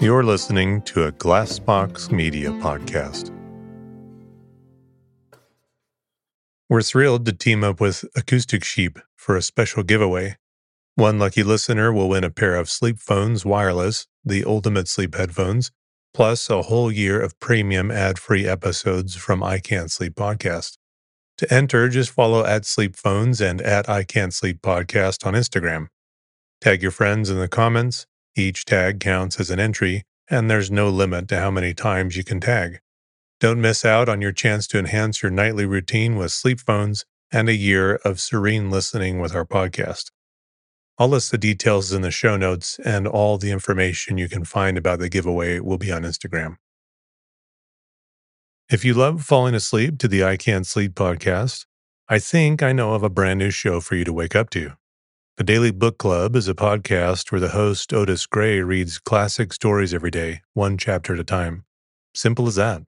You're listening to a Glassbox Media podcast. We're thrilled to team up with Acoustic Sheep for a special giveaway. One lucky listener will win a pair of SleepPhones Wireless, the ultimate sleep headphones, plus a whole year of premium ad free episodes from I Can't Sleep podcast. To enter, just follow at SleepPhones and at I Can't Sleep podcast on Instagram. Tag your friends in the comments each tag counts as an entry, and there's no limit to how many times you can tag. Don't miss out on your chance to enhance your nightly routine with SleepPhones and a year of serene listening with our podcast. I'll list the details in the show notes, and all the information you can find about the giveaway will be on Instagram. If you love falling asleep to the I Can't Sleep podcast, I think I know of a brand new show for you to wake up to. The Daily Book Club is a podcast where the host, Otis Gray, reads classic stories every day, one chapter at a time. Simple as that.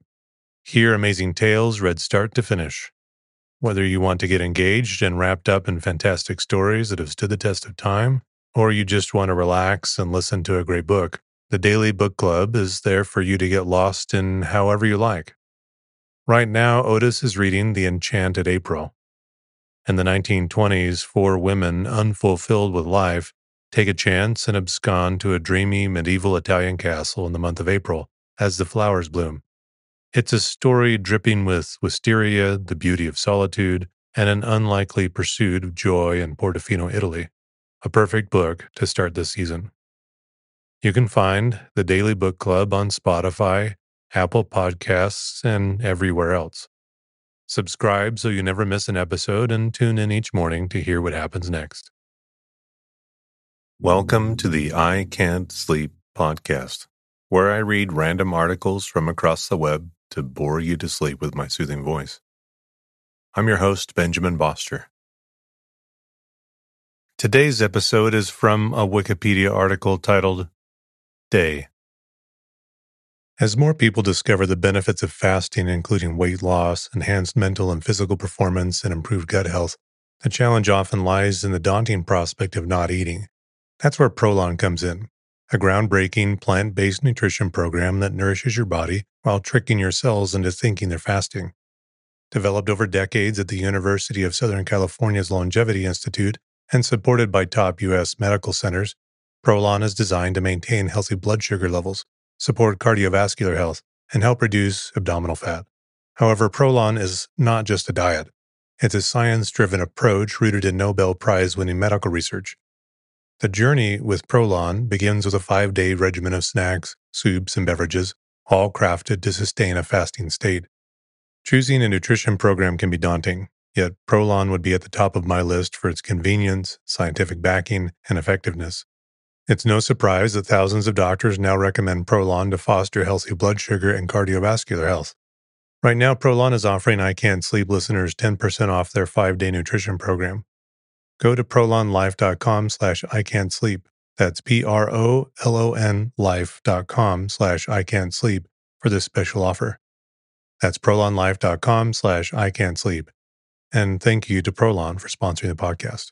Hear amazing tales read start to finish. Whether you want to get engaged and wrapped up in fantastic stories that have stood the test of time, or you just want to relax and listen to a great book, the Daily Book Club is there for you to get lost in however you like. Right now, Otis is reading The Enchanted April, in the 1920s, four women, unfulfilled with life, take a chance and abscond to a dreamy medieval Italian castle in the month of April as the flowers bloom. It's a story dripping with wisteria, the beauty of solitude, and an unlikely pursuit of joy in Portofino, Italy. A perfect book to start this season. You can find the Daily Book Club on Spotify, Apple Podcasts, and everywhere else. Subscribe so you never miss an episode and tune in each morning to hear what happens next. Welcome to the I Can't Sleep podcast, where I read random articles from across the web to bore you to sleep with my soothing voice. I'm your host, Benjamin Boster. Today's episode is from a Wikipedia article titled Day as more people discover the benefits of fasting, including weight loss, enhanced mental and physical performance, and improved gut health, the challenge often lies in the daunting prospect of not eating. That's where Prolon comes in, a groundbreaking plant based nutrition program that nourishes your body while tricking your cells into thinking they're fasting. Developed over decades at the University of Southern California's Longevity Institute and supported by top U.S. medical centers, Prolon is designed to maintain healthy blood sugar levels support cardiovascular health, and help reduce abdominal fat. However, Prolon is not just a diet. It's a science driven approach rooted in Nobel Prize winning medical research. The journey with Prolon begins with a five day regimen of snacks, soups, and beverages, all crafted to sustain a fasting state. Choosing a nutrition program can be daunting, yet Prolon would be at the top of my list for its convenience, scientific backing, and effectiveness. It's no surprise that thousands of doctors now recommend Prolon to foster healthy blood sugar and cardiovascular health. Right now, Prolon is offering I Can't Sleep listeners 10% off their five-day nutrition program. Go to prolonlife.com slash I. That's P-R-O-L-O-N life.com slash I for this special offer. That's prolonlife.com slash I. And thank you to Prolon for sponsoring the podcast.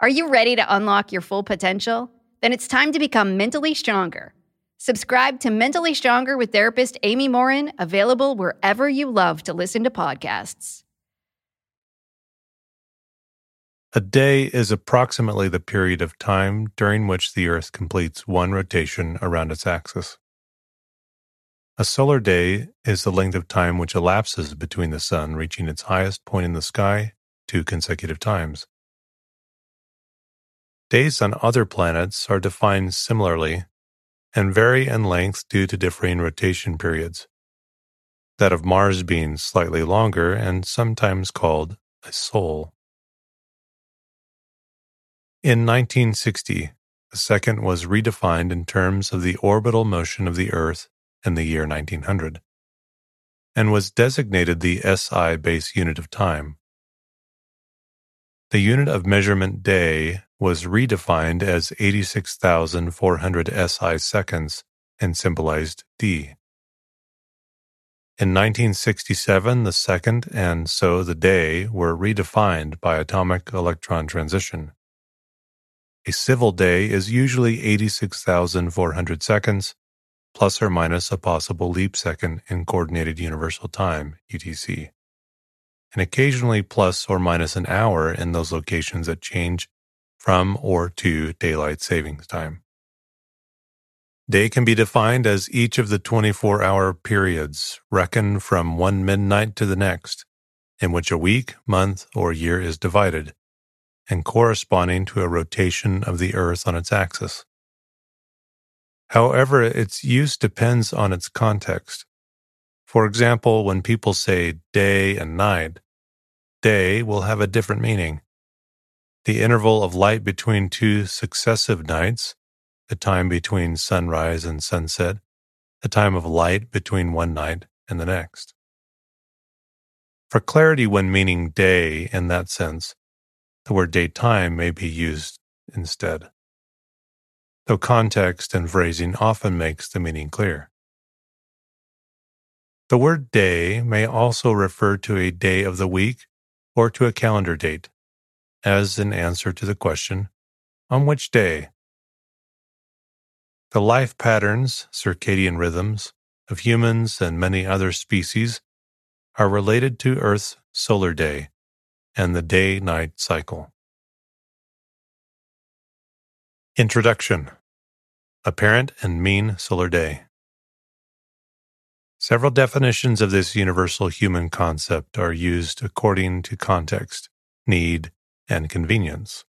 Are you ready to unlock your full potential? Then it's time to become mentally stronger. Subscribe to Mentally Stronger with therapist Amy Morin, available wherever you love to listen to podcasts. A day is approximately the period of time during which the Earth completes one rotation around its axis. A solar day is the length of time which elapses between the sun reaching its highest point in the sky two consecutive times. Days on other planets are defined similarly and vary in length due to differing rotation periods, that of Mars being slightly longer and sometimes called a sol. In 1960, the second was redefined in terms of the orbital motion of the Earth in the year 1900, and was designated the SI base unit of time. The unit of measurement day was redefined as 86,400 SI seconds and symbolized D. In 1967, the second and so the day were redefined by atomic electron transition. A civil day is usually 86,400 seconds, plus or minus a possible leap second in Coordinated Universal Time, UTC, and occasionally plus or minus an hour in those locations that change from or to daylight savings time. Day can be defined as each of the 24 hour periods reckoned from one midnight to the next, in which a week, month, or year is divided, and corresponding to a rotation of the Earth on its axis. However, its use depends on its context. For example, when people say day and night, day will have a different meaning. The interval of light between two successive nights, the time between sunrise and sunset, the time of light between one night and the next. For clarity when meaning day in that sense, the word daytime may be used instead though context and phrasing often makes the meaning clear. The word day may also refer to a day of the week or to a calendar date, as in answer to the question, On which day? The life patterns, circadian rhythms, of humans and many other species are related to Earth's solar day and the day night cycle. Introduction Apparent and mean solar day. Several definitions of this universal human concept are used according to context, need, and convenience.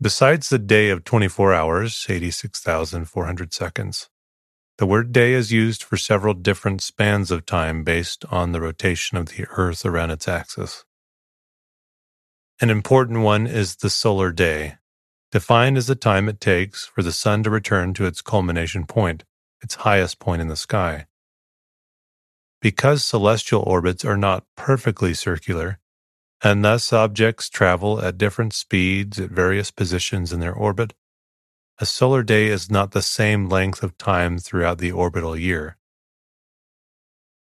Besides the day of 24 hours, 86,400 seconds, the word day is used for several different spans of time based on the rotation of the Earth around its axis. An important one is the solar day, defined as the time it takes for the sun to return to its culmination point, its highest point in the sky. Because celestial orbits are not perfectly circular, and thus objects travel at different speeds at various positions in their orbit, a solar day is not the same length of time throughout the orbital year.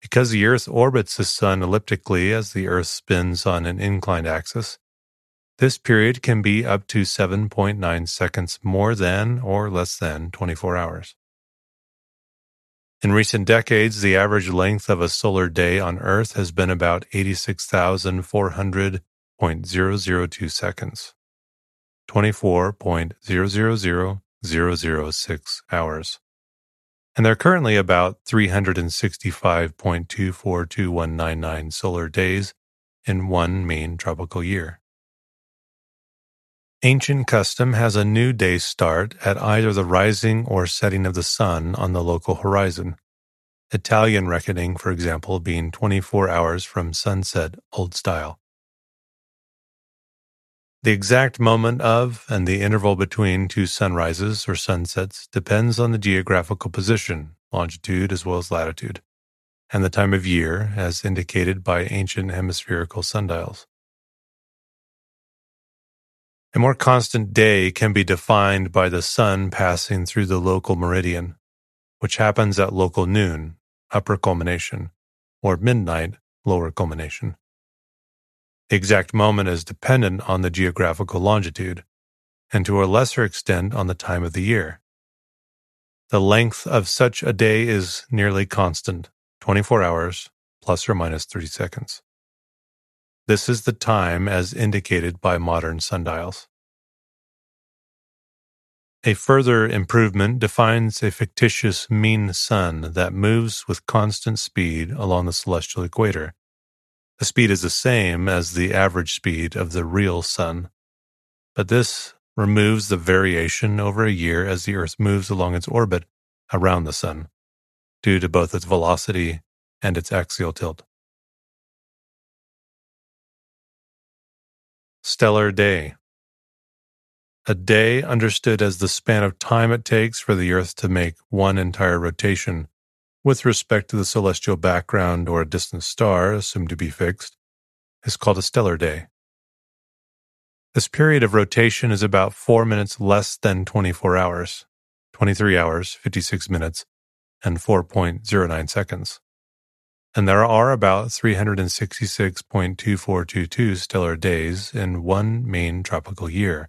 Because the Earth orbits the Sun elliptically as the Earth spins on an inclined axis, this period can be up to 7.9 seconds more than or less than 24 hours. In recent decades, the average length of a solar day on Earth has been about 86,400.002 seconds, 24.000006 hours. And there are currently about 365.242199 solar days in one mean tropical year. Ancient custom has a new day start at either the rising or setting of the sun on the local horizon. Italian reckoning, for example, being 24 hours from sunset, old style. The exact moment of and the interval between two sunrises or sunsets depends on the geographical position, longitude as well as latitude, and the time of year as indicated by ancient hemispherical sundials. A more constant day can be defined by the sun passing through the local meridian, which happens at local noon, upper culmination, or midnight, lower culmination. The exact moment is dependent on the geographical longitude, and to a lesser extent on the time of the year. The length of such a day is nearly constant, 24 hours, plus or minus 30 seconds. This is the time as indicated by modern sundials. A further improvement defines a fictitious mean sun that moves with constant speed along the celestial equator. The speed is the same as the average speed of the real sun, but this removes the variation over a year as the Earth moves along its orbit around the sun, due to both its velocity and its axial tilt. Stellar day. A day understood as the span of time it takes for the Earth to make one entire rotation with respect to the celestial background or a distant star assumed to be fixed is called a stellar day. This period of rotation is about 4 minutes less than 24 hours, 23 hours, 56 minutes, and 4.09 seconds. And there are about 366.2422 stellar days in one main tropical year,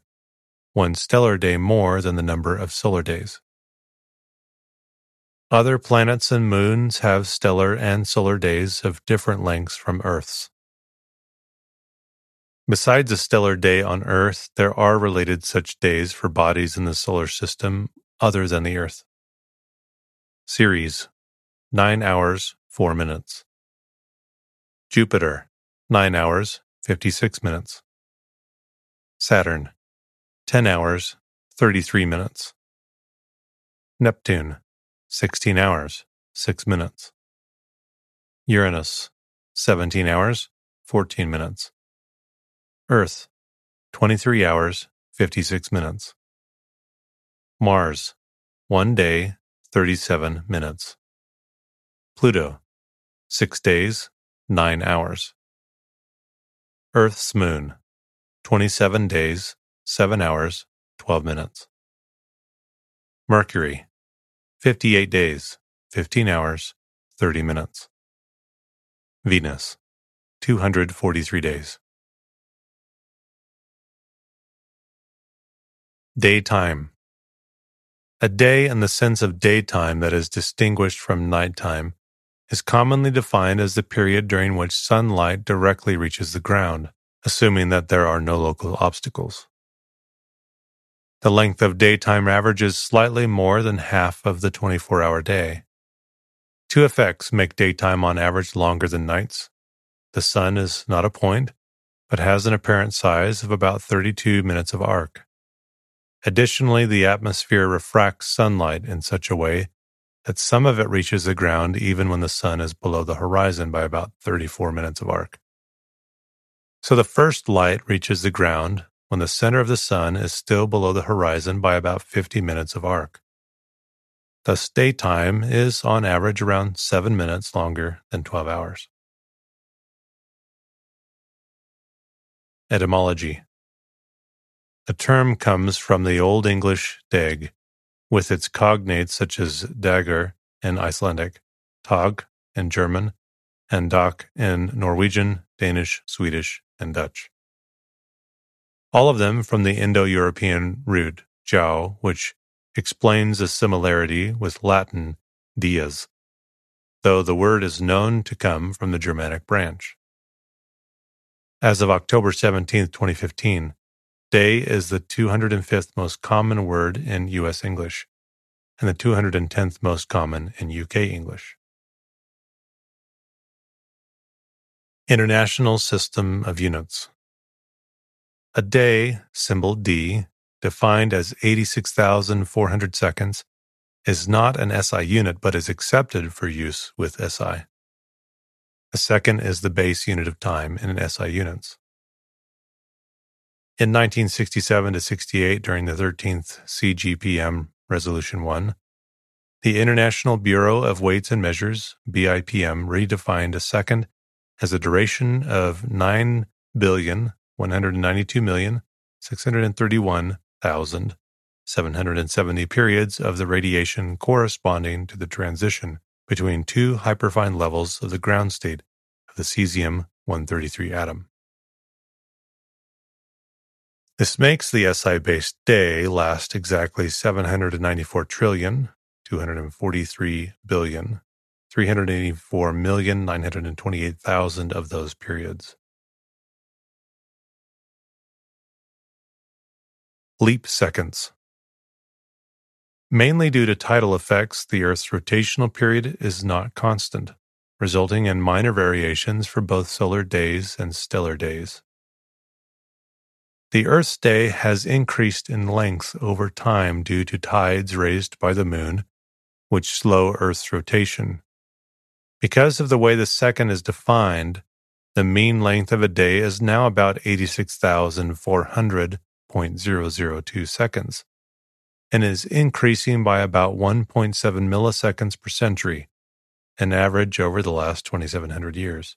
one stellar day more than the number of solar days. Other planets and moons have stellar and solar days of different lengths from Earth's. Besides a stellar day on Earth, there are related such days for bodies in the solar system other than the Earth. Ceres, 9 hours, 4 minutes. Jupiter, 9 hours, 56 minutes. Saturn, 10 hours, 33 minutes. Neptune, 16 hours, 6 minutes. Uranus, 17 hours, 14 minutes. Earth, 23 hours, 56 minutes. Mars, 1 day, 37 minutes. Pluto, 6 days, 9 hours. Earth's moon, 27 days, 7 hours, 12 minutes. Mercury, 58 days, 15 hours, 30 minutes. Venus, 243 days. Daytime. A day in the sense of daytime that is distinguished from nighttime is commonly defined as the period during which sunlight directly reaches the ground, assuming that there are no local obstacles. The length of daytime averages slightly more than half of the 24 hour day. Two effects make daytime on average longer than nights. The sun is not a point, but has an apparent size of about 32 minutes of arc. Additionally, the atmosphere refracts sunlight in such a way that some of it reaches the ground even when the sun is below the horizon by about 34 minutes of arc. So the first light reaches the ground when the center of the sun is still below the horizon by about 50 minutes of arc. Thus, daytime is on average around 7 minutes longer than 12 hours. Etymology the term comes from the Old English dag, with its cognates such as dagur in Icelandic, tag in German, and dak in Norwegian, Danish, Swedish, and Dutch. All of them from the Indo European root dyau, which explains a similarity with Latin dies, though the word is known to come from the Germanic branch. As of October 17, 2015, Day is the 205th most common word in US English and the 210th most common in UK English. International System of Units A day, symbol D, defined as 86,400 seconds, is not an SI unit but is accepted for use with SI. A second is the base unit of time in SI units. In 1967 to 68, during the 13th CGPM Resolution 1, the International Bureau of Weights and Measures, BIPM, redefined a second as a duration of 9,192,631,770 periods of the radiation corresponding to the transition between two hyperfine levels of the ground state of the cesium 133 atom. This makes the SI based day last exactly 794 trillion, 243 billion, 384,928,000 of those periods. Leap seconds. Mainly due to tidal effects, the Earth's rotational period is not constant, resulting in minor variations for both solar days and stellar days. The Earth's day has increased in length over time due to tides raised by the Moon, which slow Earth's rotation. Because of the way the second is defined, the mean length of a day is now about 86,400.002 seconds and is increasing by about 1.7 milliseconds per century, an average over the last 2,700 years.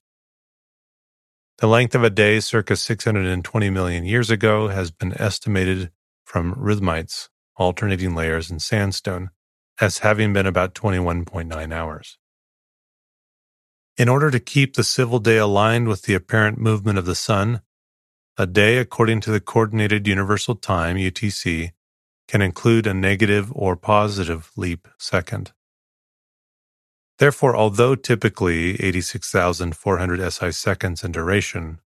The length of a day circa 620 million years ago has been estimated from rhythmites, alternating layers in sandstone, as having been about 21.9 hours. In order to keep the civil day aligned with the apparent movement of the sun, a day according to the Coordinated Universal Time UTC can include a negative or positive leap second. Therefore, although typically 86,400 SI seconds in duration,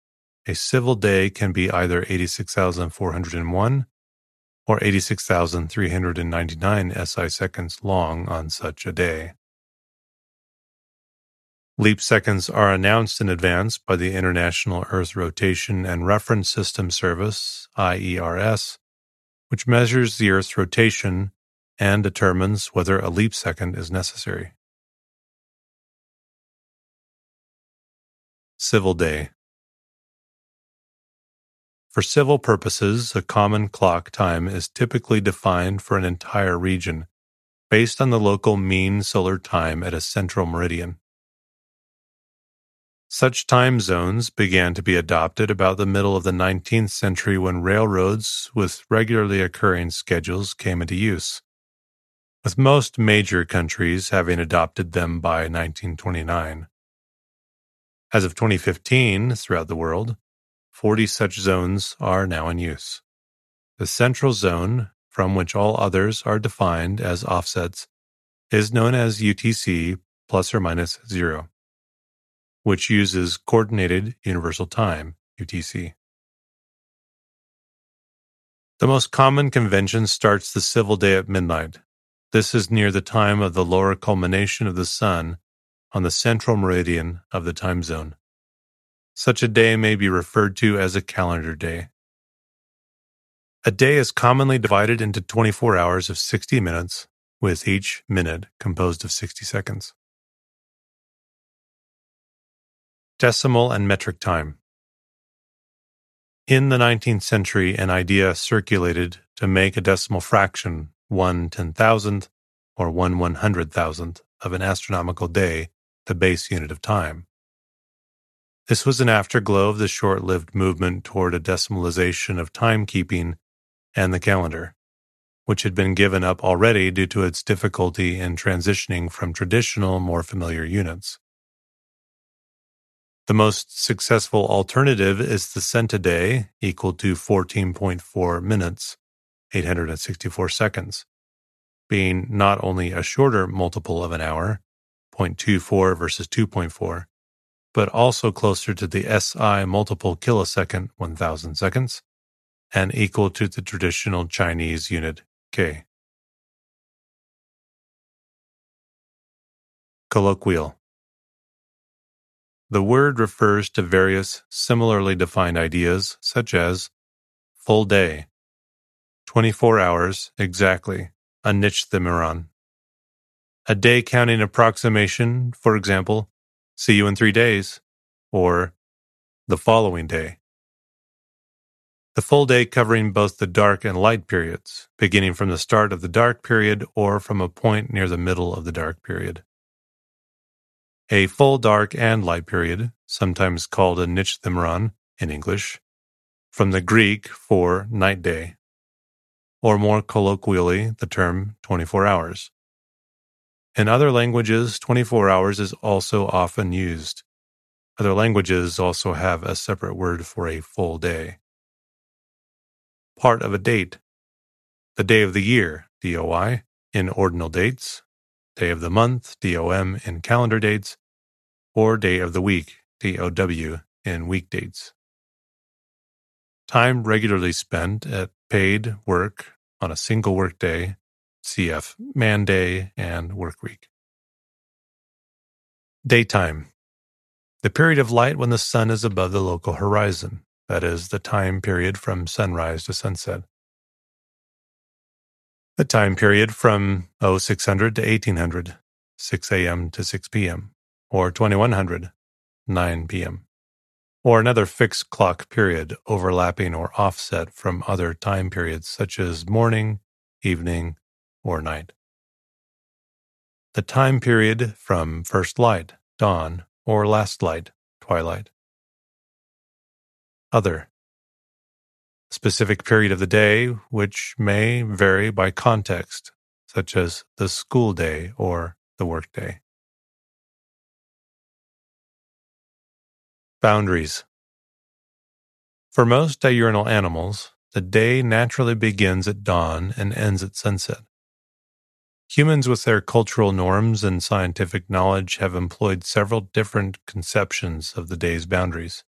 a civil day can be either 86,401 or 86,399 SI seconds long on such a day. Leap seconds are announced in advance by the International Earth Rotation and Reference System Service, IERS, which measures the Earth's rotation and determines whether a leap second is necessary. Civil Day For civil purposes, a common clock time is typically defined for an entire region based on the local mean solar time at a central meridian. Such time zones began to be adopted about the middle of the 19th century when railroads with regularly occurring schedules came into use, with most major countries having adopted them by 1929. As of 2015, throughout the world, 40 such zones are now in use. The central zone, from which all others are defined as offsets, is known as UTC plus or minus zero which uses Coordinated Universal Time, UTC. The most common convention starts the civil day at midnight. This is near the time of the lower culmination of the sun on the central meridian of the time zone. Such a day may be referred to as a calendar day. A day is commonly divided into 24 hours of 60 minutes, with each minute composed of 60 seconds. Decimal and metric time. In the 19th century, an idea circulated to make a decimal fraction one ten thousandth or one one hundred thousandth of an astronomical day the base unit of time. This was an afterglow of the short lived movement toward a decimalization of timekeeping and the calendar, which had been given up already due to its difficulty in transitioning from traditional, more familiar units. The most successful alternative is the centiday, equal to 14.4 minutes, 864 seconds, being not only a shorter multiple of an hour, 0.24 versus 2.4, but also closer to the SI multiple kilosecond 1000 seconds, and equal to the traditional Chinese unit K. Colloquial the word refers to various similarly defined ideas, such as full day, 24 hours exactly, a nychthemeron. A day counting approximation, for example, see you in three days, or the following day. The full day covering both the dark and light periods, beginning from the start of the dark period or from a point near the middle of the dark period. A full dark and light period, sometimes called a nychthemeron in English, from the Greek for night day, or more colloquially, the term 24 hours. In other languages, 24 hours is also often used. Other languages also have a separate word for a full day. Part of a date. The day of the year, DOY, in ordinal dates, day of the month, DOM, in calendar dates, or day of the week, DOW, in week dates. Time regularly spent at paid work on a single workday cf. man day and work week. Daytime. The period of light when the sun is above the local horizon, that is, the time period from sunrise to sunset. The time period from 0600 to 1800, 6 a.m. to 6 p.m., or 2100, 9 p.m., or another fixed clock period overlapping or offset from other time periods such as morning, evening, or night. The time period from first light, dawn, or last light, twilight. Other specific period of the day, which may vary by context, such as the school day or the workday. Boundaries For most diurnal animals, the day naturally begins at dawn and ends at sunset. Humans, with their cultural norms and scientific knowledge, have employed several different conceptions of the day's boundaries.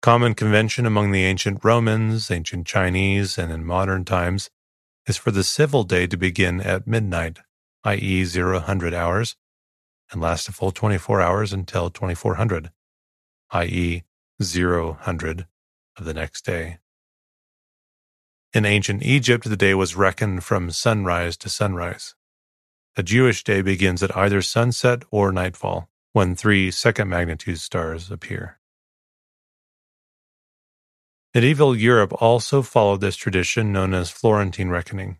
Common convention among the ancient Romans, ancient Chinese, and in modern times is for the civil day to begin at midnight, i.e., 0000 hours, and last a full 24 hours until 2400, i.e., 0000 of the next day. In ancient Egypt, the day was reckoned from sunrise to sunrise. A Jewish day begins at either sunset or nightfall, when three second magnitude stars appear. Medieval Europe also followed this tradition known as Florentine reckoning.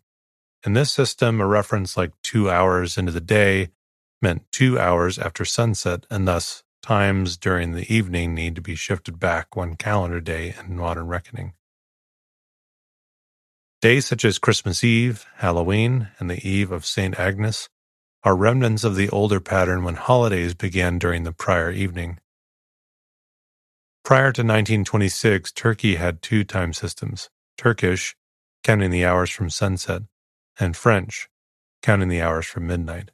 In this system, a reference like two hours into the day meant two hours after sunset, and thus times during the evening need to be shifted back one calendar day in modern reckoning. Days such as Christmas Eve, Halloween, and the Eve of St. Agnes are remnants of the older pattern when holidays began during the prior evening. Prior to 1926, Turkey had two time systems Turkish, counting the hours from sunset, and French, counting the hours from midnight.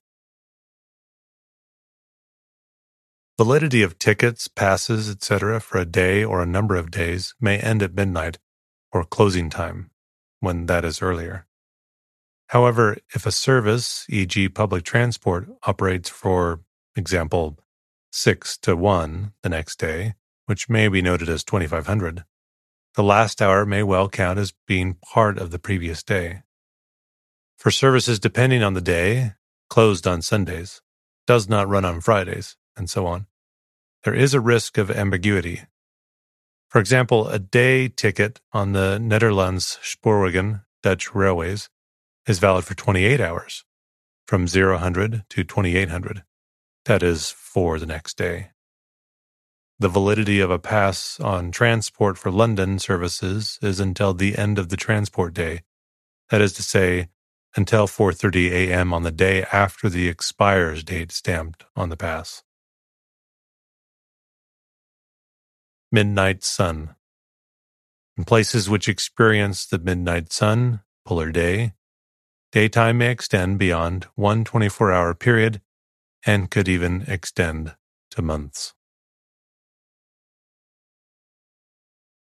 Validity of tickets, passes, etc. for a day or a number of days may end at midnight or closing time, when that is earlier. However, if a service, e.g., public transport, operates for example 6 to 1 the next day, which may be noted as 2500. The last hour may well count as being part of the previous day. For services depending on the day, closed on Sundays, does not run on Fridays, and so on, there is a risk of ambiguity. For example, a day ticket on the Nederlandse Spoorwegen Dutch railways is valid for 28 hours, from 0000 to 2800. That is for the next day. The validity of a pass on transport for London services is until the end of the transport day. That is to say, until 4:30 a.m. on the day after the expires date stamped on the pass. Midnight sun. In places which experience the midnight sun, polar day, daytime may extend beyond one 24 hour period and could even extend to months.